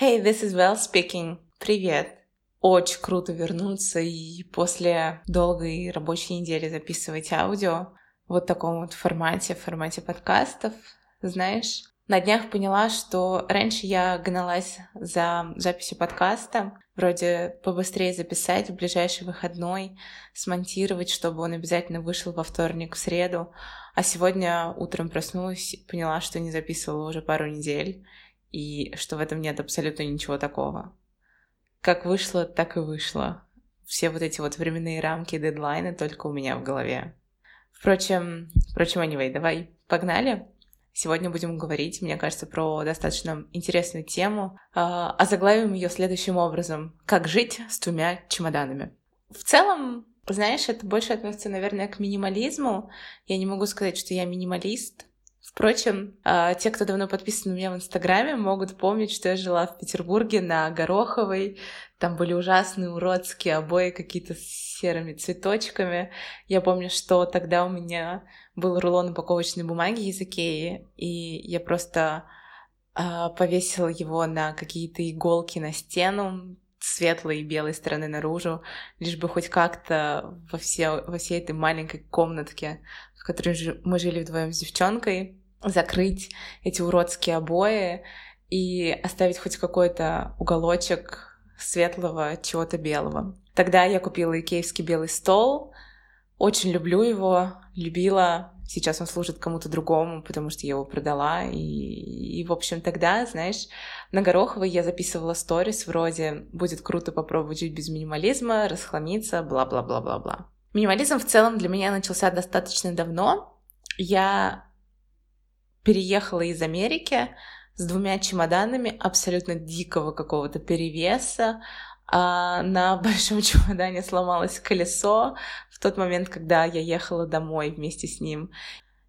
Hey, this is Val speaking. Привет. Очень круто вернуться и после долгой рабочей недели записывать аудио в вот таком вот формате, в формате подкастов. Знаешь, на днях поняла, что раньше я гналась за записью подкаста, вроде побыстрее записать в ближайший выходной, смонтировать, чтобы он обязательно вышел во вторник, в среду. А сегодня утром проснулась, поняла, что не записывала уже пару недель, и что в этом нет абсолютно ничего такого. Как вышло, так и вышло. Все вот эти вот временные рамки, дедлайны только у меня в голове. Впрочем, впрочем, anyway, давай, погнали. Сегодня будем говорить, мне кажется, про достаточно интересную тему, а заглавим ее следующим образом. Как жить с двумя чемоданами. В целом, знаешь, это больше относится, наверное, к минимализму. Я не могу сказать, что я минималист, Впрочем, а, те, кто давно подписан на меня в Инстаграме, могут помнить, что я жила в Петербурге на Гороховой. Там были ужасные уродские обои какие-то с серыми цветочками. Я помню, что тогда у меня был рулон упаковочной бумаги из Икеи, и я просто э, повесила его на какие-то иголки на стену, светлой и белой стороны наружу, лишь бы хоть как-то во, все, во всей этой маленькой комнатке, в которой мы жили вдвоем с девчонкой, закрыть эти уродские обои и оставить хоть какой-то уголочек светлого чего-то белого. Тогда я купила икеевский белый стол, очень люблю его, любила. Сейчас он служит кому-то другому, потому что я его продала. И, и, в общем, тогда, знаешь, на Гороховой я записывала сторис вроде «Будет круто попробовать жить без минимализма, расхламиться, бла-бла-бла-бла-бла». Минимализм в целом для меня начался достаточно давно. Я переехала из Америки с двумя чемоданами абсолютно дикого какого-то перевеса. А на большом чемодане сломалось колесо в тот момент, когда я ехала домой вместе с ним.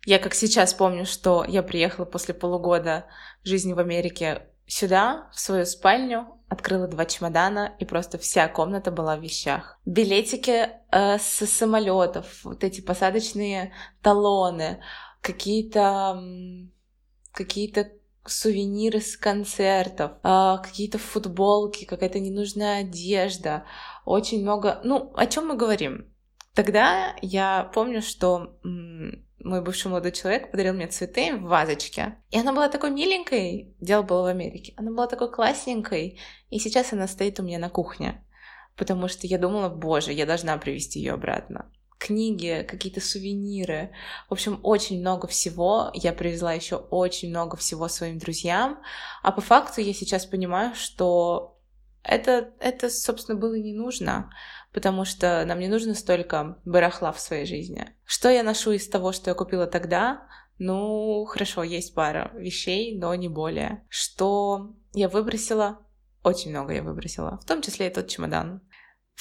Я как сейчас помню, что я приехала после полугода жизни в Америке сюда, в свою спальню, открыла два чемодана, и просто вся комната была в вещах. Билетики э, с самолетов, вот эти посадочные талоны, какие-то какие-то сувениры с концертов, э, какие-то футболки, какая-то ненужная одежда, очень много. Ну, о чем мы говорим? Тогда я помню, что мой бывший молодой человек подарил мне цветы в вазочке. И она была такой миленькой, дело было в Америке. Она была такой классненькой, и сейчас она стоит у меня на кухне. Потому что я думала, боже, я должна привезти ее обратно книги, какие-то сувениры. В общем, очень много всего. Я привезла еще очень много всего своим друзьям. А по факту я сейчас понимаю, что это, это собственно, было не нужно, потому что нам не нужно столько барахла в своей жизни. Что я ношу из того, что я купила тогда? Ну, хорошо, есть пара вещей, но не более. Что я выбросила? Очень много я выбросила, в том числе и тот чемодан.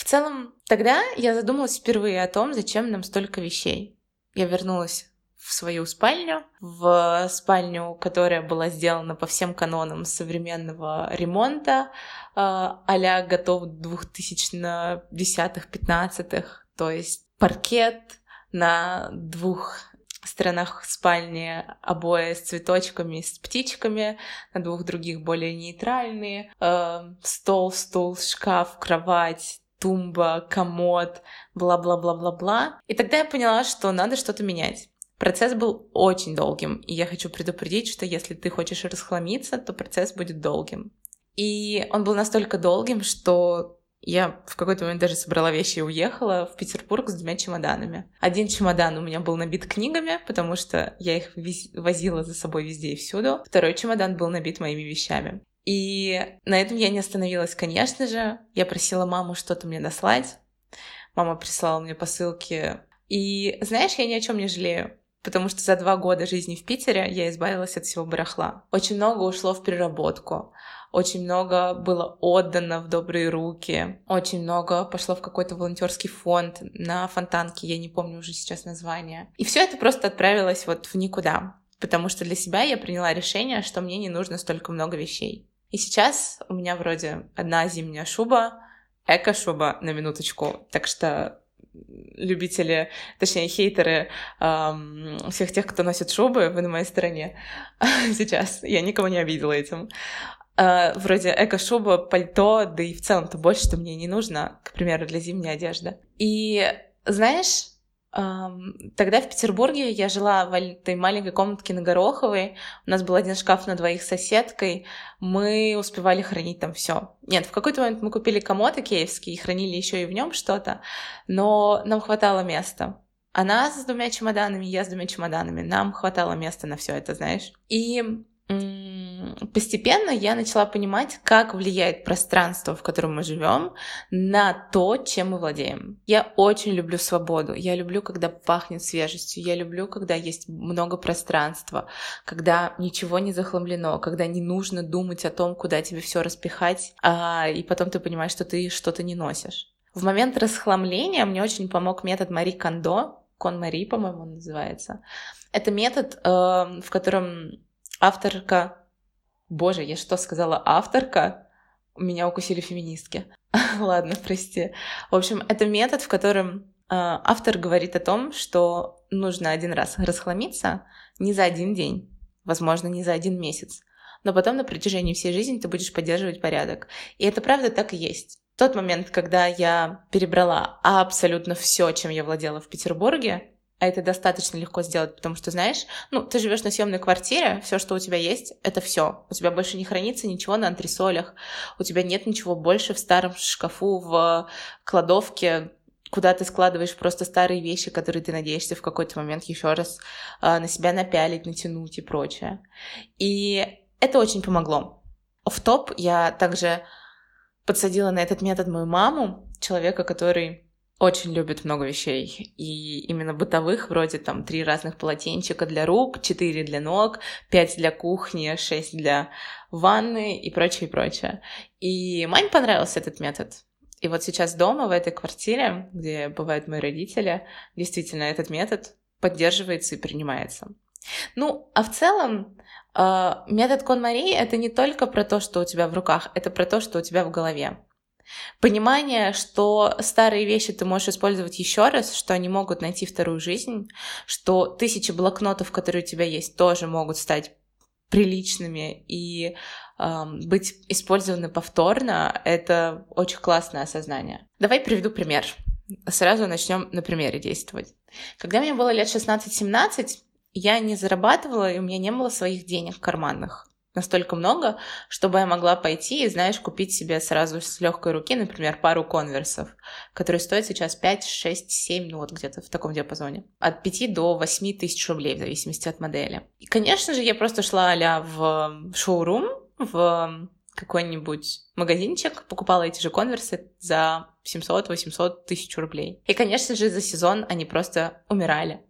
В целом, тогда я задумалась впервые о том, зачем нам столько вещей. Я вернулась в свою спальню, в спальню, которая была сделана по всем канонам современного ремонта, а готов 2010-15-х, то есть паркет на двух сторонах спальни обои с цветочками, с птичками, на двух других более нейтральные, э, стол, стул, шкаф, кровать, тумба, комод, бла-бла-бла-бла-бла. И тогда я поняла, что надо что-то менять. Процесс был очень долгим, и я хочу предупредить, что если ты хочешь расхламиться, то процесс будет долгим. И он был настолько долгим, что я в какой-то момент даже собрала вещи и уехала в Петербург с двумя чемоданами. Один чемодан у меня был набит книгами, потому что я их возила за собой везде и всюду. Второй чемодан был набит моими вещами. И на этом я не остановилась, конечно же. Я просила маму что-то мне дослать. Мама прислала мне посылки. И знаешь, я ни о чем не жалею. Потому что за два года жизни в Питере я избавилась от всего барахла. Очень много ушло в переработку. Очень много было отдано в добрые руки. Очень много пошло в какой-то волонтерский фонд на фонтанке, я не помню уже сейчас название. И все это просто отправилось вот в никуда. Потому что для себя я приняла решение, что мне не нужно столько много вещей. И сейчас у меня вроде одна зимняя шуба, эко-шуба на минуточку. Так что любители, точнее, хейтеры эм, всех тех, кто носит шубы, вы на моей стороне сейчас. Я никого не обидела этим. Э, вроде эко-шуба, пальто, да и в целом-то больше-то мне не нужно, к примеру, для зимней одежды. И знаешь, Тогда в Петербурге я жила в этой маленькой комнатке на Гороховой. У нас был один шкаф на двоих с соседкой. Мы успевали хранить там все. Нет, в какой-то момент мы купили комод икеевский и хранили еще и в нем что-то, но нам хватало места. Она с двумя чемоданами, я с двумя чемоданами. Нам хватало места на все это, знаешь. И постепенно я начала понимать, как влияет пространство, в котором мы живем, на то, чем мы владеем. Я очень люблю свободу. Я люблю, когда пахнет свежестью. Я люблю, когда есть много пространства, когда ничего не захламлено, когда не нужно думать о том, куда тебе все распихать, а, и потом ты понимаешь, что ты что-то не носишь. В момент расхламления мне очень помог метод Мари Кондо, Кон Мари, по-моему, называется. Это метод, э, в котором авторка... Боже, я что сказала? Авторка? Меня укусили феминистки. Ладно, прости. В общем, это метод, в котором э, автор говорит о том, что нужно один раз расхламиться не за один день, возможно, не за один месяц, но потом на протяжении всей жизни ты будешь поддерживать порядок. И это правда так и есть. В тот момент, когда я перебрала абсолютно все, чем я владела в Петербурге, а это достаточно легко сделать, потому что, знаешь, ну, ты живешь на съемной квартире, все, что у тебя есть, это все. У тебя больше не хранится ничего на антресолях, у тебя нет ничего больше в старом шкафу, в кладовке, куда ты складываешь просто старые вещи, которые ты надеешься в какой-то момент еще раз э, на себя напялить, натянуть и прочее. И это очень помогло. В топ я также подсадила на этот метод мою маму, человека, который очень любит много вещей. И именно бытовых, вроде там три разных полотенчика для рук, четыре для ног, пять для кухни, шесть для ванны и прочее, и прочее. И маме понравился этот метод. И вот сейчас дома, в этой квартире, где бывают мои родители, действительно этот метод поддерживается и принимается. Ну, а в целом, э, метод Кон Марии — это не только про то, что у тебя в руках, это про то, что у тебя в голове. Понимание, что старые вещи ты можешь использовать еще раз, что они могут найти вторую жизнь, что тысячи блокнотов, которые у тебя есть, тоже могут стать приличными и э, быть использованы повторно, это очень классное осознание. Давай приведу пример. Сразу начнем на примере действовать. Когда мне было лет 16-17, я не зарабатывала, и у меня не было своих денег карманных настолько много, чтобы я могла пойти и, знаешь, купить себе сразу с легкой руки, например, пару конверсов, которые стоят сейчас 5, 6, 7, ну вот где-то в таком диапазоне. От 5 до 8 тысяч рублей, в зависимости от модели. И, конечно же, я просто шла а в шоурум, в какой-нибудь магазинчик, покупала эти же конверсы за 700-800 тысяч рублей. И, конечно же, за сезон они просто умирали.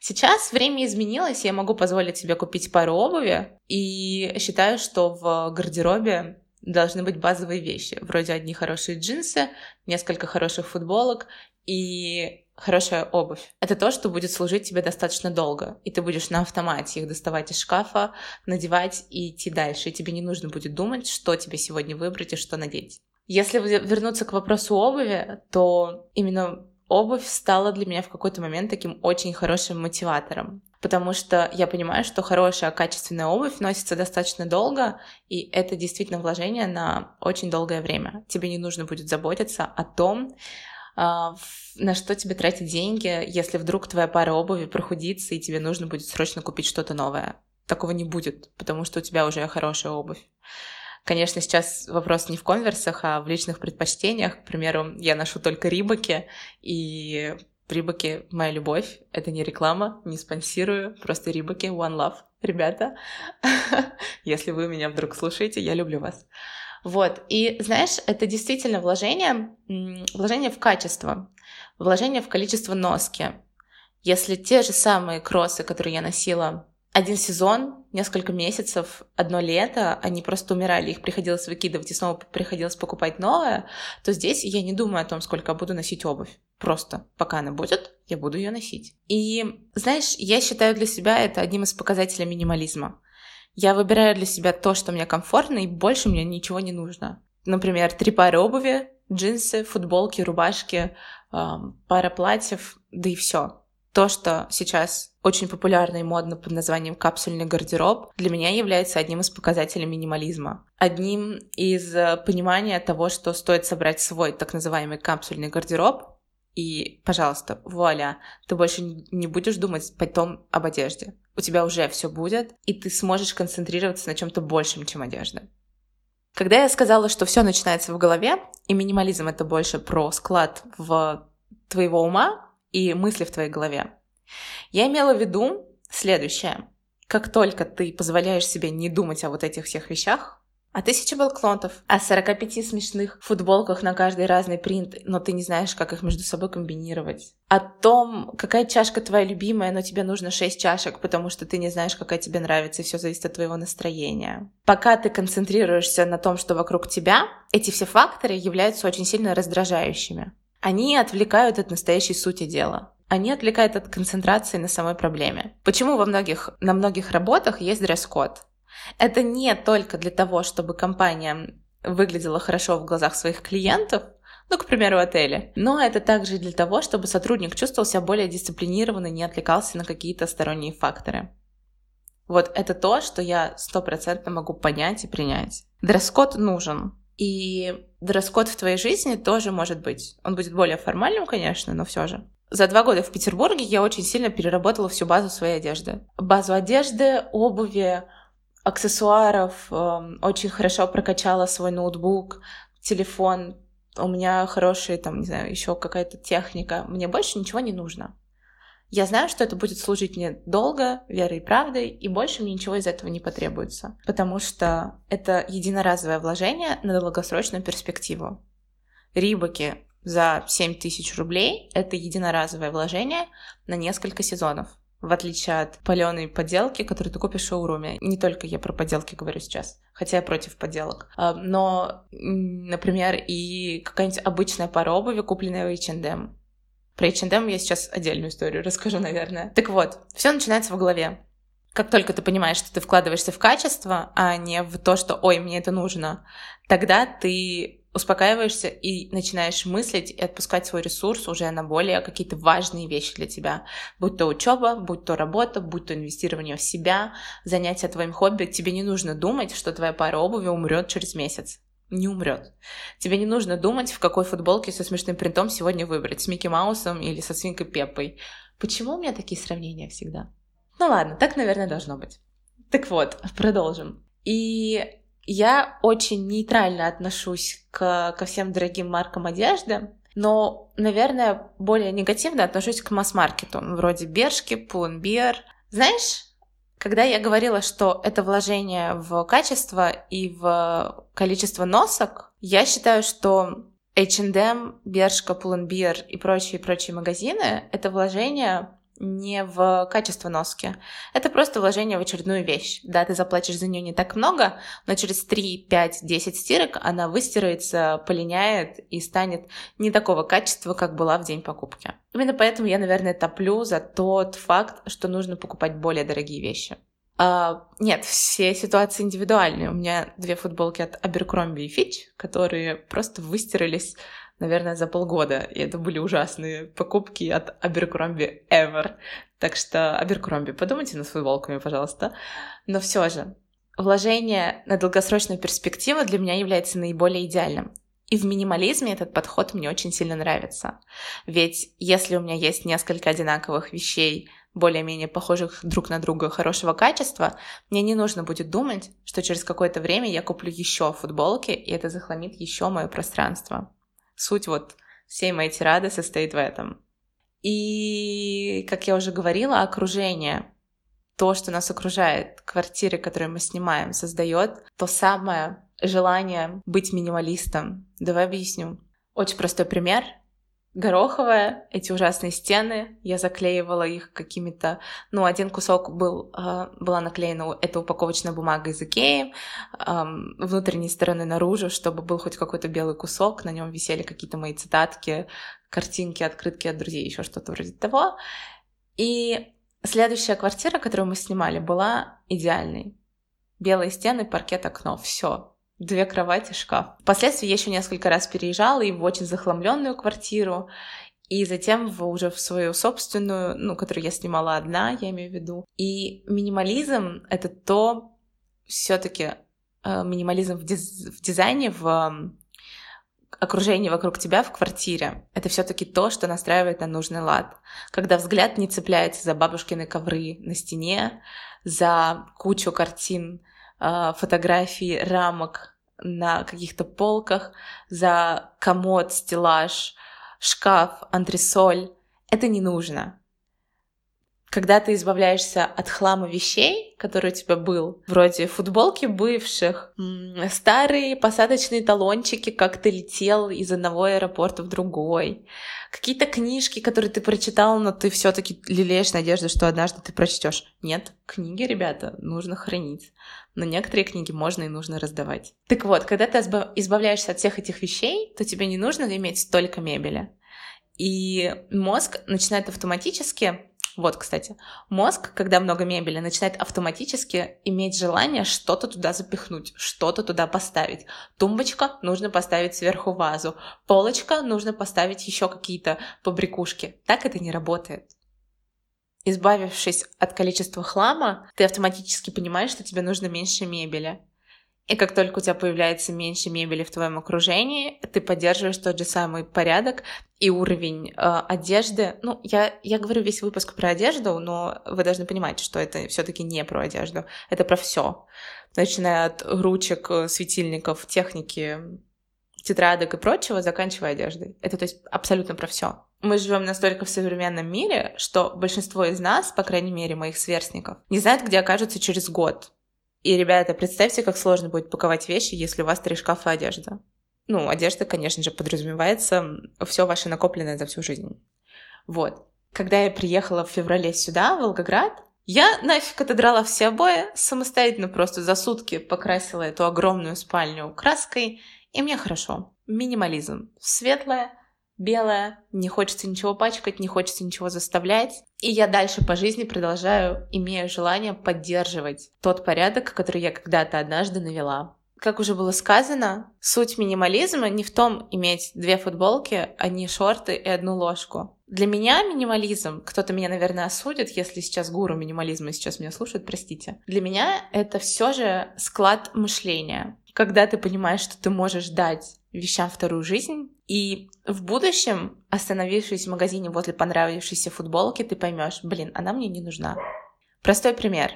Сейчас время изменилось, я могу позволить себе купить пару обуви, и считаю, что в гардеробе должны быть базовые вещи, вроде одни хорошие джинсы, несколько хороших футболок и хорошая обувь. Это то, что будет служить тебе достаточно долго, и ты будешь на автомате их доставать из шкафа, надевать и идти дальше, и тебе не нужно будет думать, что тебе сегодня выбрать и что надеть. Если вернуться к вопросу обуви, то именно обувь стала для меня в какой-то момент таким очень хорошим мотиватором. Потому что я понимаю, что хорошая, качественная обувь носится достаточно долго, и это действительно вложение на очень долгое время. Тебе не нужно будет заботиться о том, а, на что тебе тратить деньги, если вдруг твоя пара обуви прохудится, и тебе нужно будет срочно купить что-то новое. Такого не будет, потому что у тебя уже хорошая обувь. Конечно, сейчас вопрос не в конверсах, а в личных предпочтениях. К примеру, я ношу только рибаки, и Рибаки — моя любовь. Это не реклама, не спонсирую. Просто Рибаки — one love. Ребята, если вы меня вдруг слушаете, я люблю вас. Вот, и знаешь, это действительно вложение, вложение в качество, вложение в количество носки. Если те же самые кроссы, которые я носила один сезон, несколько месяцев, одно лето, они просто умирали, их приходилось выкидывать и снова приходилось покупать новое, то здесь я не думаю о том, сколько я буду носить обувь. Просто пока она будет, я буду ее носить. И, знаешь, я считаю для себя это одним из показателей минимализма. Я выбираю для себя то, что мне комфортно, и больше мне ничего не нужно. Например, три пары обуви, джинсы, футболки, рубашки, пара платьев, да и все То, что сейчас очень популярно и модно под названием капсульный гардероб, для меня является одним из показателей минимализма. Одним из э, понимания того, что стоит собрать свой так называемый капсульный гардероб, и, пожалуйста, вуаля, ты больше не будешь думать потом об одежде. У тебя уже все будет, и ты сможешь концентрироваться на чем-то большем, чем одежда. Когда я сказала, что все начинается в голове, и минимализм это больше про склад в твоего ума и мысли в твоей голове, я имела в виду следующее. Как только ты позволяешь себе не думать о вот этих всех вещах, а тысяча балклонтов, о 45 смешных футболках на каждый разный принт, но ты не знаешь, как их между собой комбинировать. О том, какая чашка твоя любимая, но тебе нужно 6 чашек, потому что ты не знаешь, какая тебе нравится, и все зависит от твоего настроения. Пока ты концентрируешься на том, что вокруг тебя, эти все факторы являются очень сильно раздражающими. Они отвлекают от настоящей сути дела они отвлекают от концентрации на самой проблеме. Почему во многих, на многих работах есть дресс-код? Это не только для того, чтобы компания выглядела хорошо в глазах своих клиентов, ну, к примеру, отеля. Но это также для того, чтобы сотрудник чувствовал себя более дисциплинированно, не отвлекался на какие-то сторонние факторы. Вот это то, что я стопроцентно могу понять и принять. Дресс-код нужен. И дресс-код в твоей жизни тоже может быть. Он будет более формальным, конечно, но все же. За два года в Петербурге я очень сильно переработала всю базу своей одежды. Базу одежды, обуви, аксессуаров, эм, очень хорошо прокачала свой ноутбук, телефон, у меня хорошая, там, не знаю, еще какая-то техника, мне больше ничего не нужно. Я знаю, что это будет служить мне долго, верой и правдой, и больше мне ничего из этого не потребуется, потому что это единоразовое вложение на долгосрочную перспективу. Рибаки за 7 тысяч рублей — это единоразовое вложение на несколько сезонов в отличие от паленой подделки, которую ты купишь в шоуруме. Не только я про подделки говорю сейчас, хотя я против подделок. А, но, например, и какая-нибудь обычная пара обуви, купленная в H&M. Про H&M я сейчас отдельную историю расскажу, наверное. Так вот, все начинается в голове. Как только ты понимаешь, что ты вкладываешься в качество, а не в то, что «ой, мне это нужно», тогда ты успокаиваешься и начинаешь мыслить и отпускать свой ресурс уже на более какие-то важные вещи для тебя. Будь то учеба, будь то работа, будь то инвестирование в себя, занятие твоим хобби. Тебе не нужно думать, что твоя пара обуви умрет через месяц. Не умрет. Тебе не нужно думать, в какой футболке со смешным принтом сегодня выбрать, с Микки Маусом или со свинкой Пеппой. Почему у меня такие сравнения всегда? Ну ладно, так, наверное, должно быть. Так вот, продолжим. И я очень нейтрально отношусь к, ко всем дорогим маркам одежды, но, наверное, более негативно отношусь к масс-маркету, вроде Бершки, Pull&Bear. Знаешь, когда я говорила, что это вложение в качество и в количество носок, я считаю, что H&M, Бершка, Pull&Bear и прочие-прочие магазины — это вложение не в качество носки. Это просто вложение в очередную вещь. Да, ты заплатишь за нее не так много, но через 3, 5, 10 стирок она выстирается, полиняет и станет не такого качества, как была в день покупки. Именно поэтому я, наверное, топлю за тот факт, что нужно покупать более дорогие вещи. Uh, нет, все ситуации индивидуальные. У меня две футболки от Abercrombie и Fitch, которые просто выстирались наверное, за полгода. И это были ужасные покупки от Abercrombie ever. Так что, Abercrombie, подумайте над футболками, пожалуйста. Но все же, вложение на долгосрочную перспективу для меня является наиболее идеальным. И в минимализме этот подход мне очень сильно нравится. Ведь если у меня есть несколько одинаковых вещей, более-менее похожих друг на друга хорошего качества, мне не нужно будет думать, что через какое-то время я куплю еще футболки, и это захламит еще мое пространство. Суть вот всей моей тирады состоит в этом. И, как я уже говорила, окружение, то, что нас окружает, квартиры, которые мы снимаем, создает то самое желание быть минималистом. Давай объясню. Очень простой пример гороховая, эти ужасные стены, я заклеивала их какими-то, ну, один кусок был, э, была наклеена эта упаковочная бумага из Икеи, э, внутренней стороны наружу, чтобы был хоть какой-то белый кусок, на нем висели какие-то мои цитатки, картинки, открытки от друзей, еще что-то вроде того. И следующая квартира, которую мы снимали, была идеальной. Белые стены, паркет, окно, все две кровати, шкаф. Впоследствии я еще несколько раз переезжала и в очень захламленную квартиру, и затем в, уже в свою собственную, ну, которую я снимала одна, я имею в виду. И минимализм — это то, все таки э, минимализм в, диз, в дизайне, в окружении вокруг тебя в квартире. Это все таки то, что настраивает на нужный лад. Когда взгляд не цепляется за бабушкины ковры на стене, за кучу картин, э, фотографий, рамок на каких-то полках, за комод, стеллаж, шкаф, антресоль. Это не нужно. Когда ты избавляешься от хлама вещей, который у тебя был, вроде футболки бывших, старые посадочные талончики, как ты летел из одного аэропорта в другой, какие-то книжки, которые ты прочитал, но ты все-таки лелеешь надежду, что однажды ты прочтешь. Нет, книги, ребята, нужно хранить. Но некоторые книги можно и нужно раздавать. Так вот, когда ты избавляешься от всех этих вещей, то тебе не нужно иметь столько мебели. И мозг начинает автоматически вот, кстати, мозг, когда много мебели, начинает автоматически иметь желание что-то туда запихнуть, что-то туда поставить. Тумбочка нужно поставить сверху вазу, полочка нужно поставить еще какие-то побрякушки. Так это не работает. Избавившись от количества хлама, ты автоматически понимаешь, что тебе нужно меньше мебели. И как только у тебя появляется меньше мебели в твоем окружении, ты поддерживаешь тот же самый порядок и уровень э, одежды. Ну, я, я говорю весь выпуск про одежду, но вы должны понимать, что это все-таки не про одежду, это про все. Начиная от ручек, э, светильников, техники, тетрадок и прочего, заканчивая одеждой. Это то есть абсолютно про все. Мы живем настолько в современном мире, что большинство из нас, по крайней мере, моих сверстников, не знают, где окажутся через год. И, ребята, представьте, как сложно будет паковать вещи, если у вас три шкафа одежды. Ну, одежда, конечно же, подразумевается все ваше накопленное за всю жизнь. Вот. Когда я приехала в феврале сюда, в Волгоград, я нафиг отодрала все обои, самостоятельно просто за сутки покрасила эту огромную спальню краской, и мне хорошо. Минимализм. Светлое, белая, не хочется ничего пачкать, не хочется ничего заставлять. И я дальше по жизни продолжаю, имея желание поддерживать тот порядок, который я когда-то однажды навела. Как уже было сказано, суть минимализма не в том иметь две футболки, одни шорты и одну ложку. Для меня минимализм, кто-то меня, наверное, осудит, если сейчас гуру минимализма сейчас меня слушают, простите. Для меня это все же склад мышления. Когда ты понимаешь, что ты можешь дать вещам вторую жизнь, и в будущем, остановившись в магазине возле понравившейся футболки, ты поймешь, блин, она мне не нужна. Простой пример.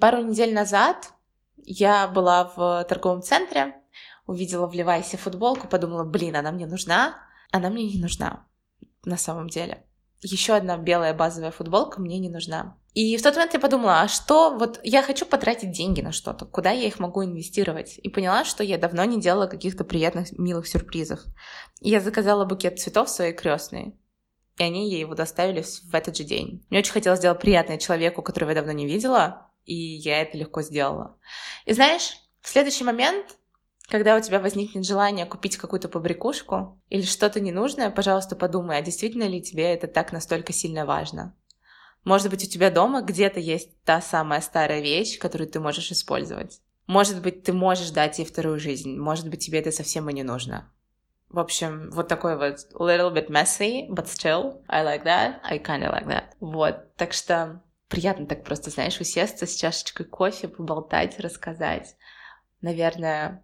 Пару недель назад я была в торговом центре, увидела в Левайсе футболку, подумала, блин, она мне нужна, она мне не нужна на самом деле. Еще одна белая базовая футболка мне не нужна. И в тот момент я подумала, а что, вот я хочу потратить деньги на что-то, куда я их могу инвестировать? И поняла, что я давно не делала каких-то приятных, милых сюрпризов. Я заказала букет цветов своей крестной. И они ей его доставили в этот же день. Мне очень хотелось сделать приятное человеку, которого я давно не видела, и я это легко сделала. И знаешь, в следующий момент, когда у тебя возникнет желание купить какую-то побрякушку или что-то ненужное, пожалуйста, подумай, а действительно ли тебе это так настолько сильно важно? Может быть, у тебя дома где-то есть та самая старая вещь, которую ты можешь использовать. Может быть, ты можешь дать ей вторую жизнь. Может быть, тебе это совсем и не нужно. В общем, вот такой вот little bit messy, but still, I like that, I kinda like that. Вот, так что приятно так просто, знаешь, усесться с чашечкой кофе, поболтать, рассказать. Наверное,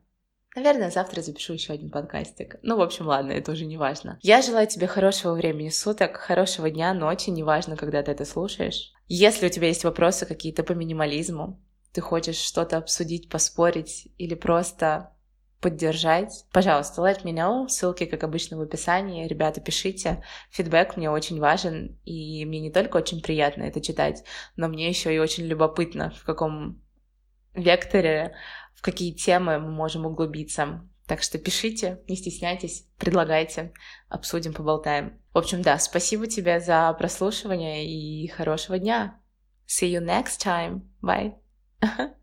Наверное, завтра запишу еще один подкастик. Ну, в общем, ладно, это уже не важно. Я желаю тебе хорошего времени суток, хорошего дня, ночи, неважно, когда ты это слушаешь. Если у тебя есть вопросы какие-то по минимализму, ты хочешь что-то обсудить, поспорить или просто поддержать, пожалуйста, let me know. Ссылки, как обычно, в описании. Ребята, пишите. Фидбэк мне очень важен, и мне не только очень приятно это читать, но мне еще и очень любопытно, в каком векторе в какие темы мы можем углубиться. Так что пишите, не стесняйтесь, предлагайте, обсудим, поболтаем. В общем, да, спасибо тебе за прослушивание и хорошего дня. See you next time. Bye.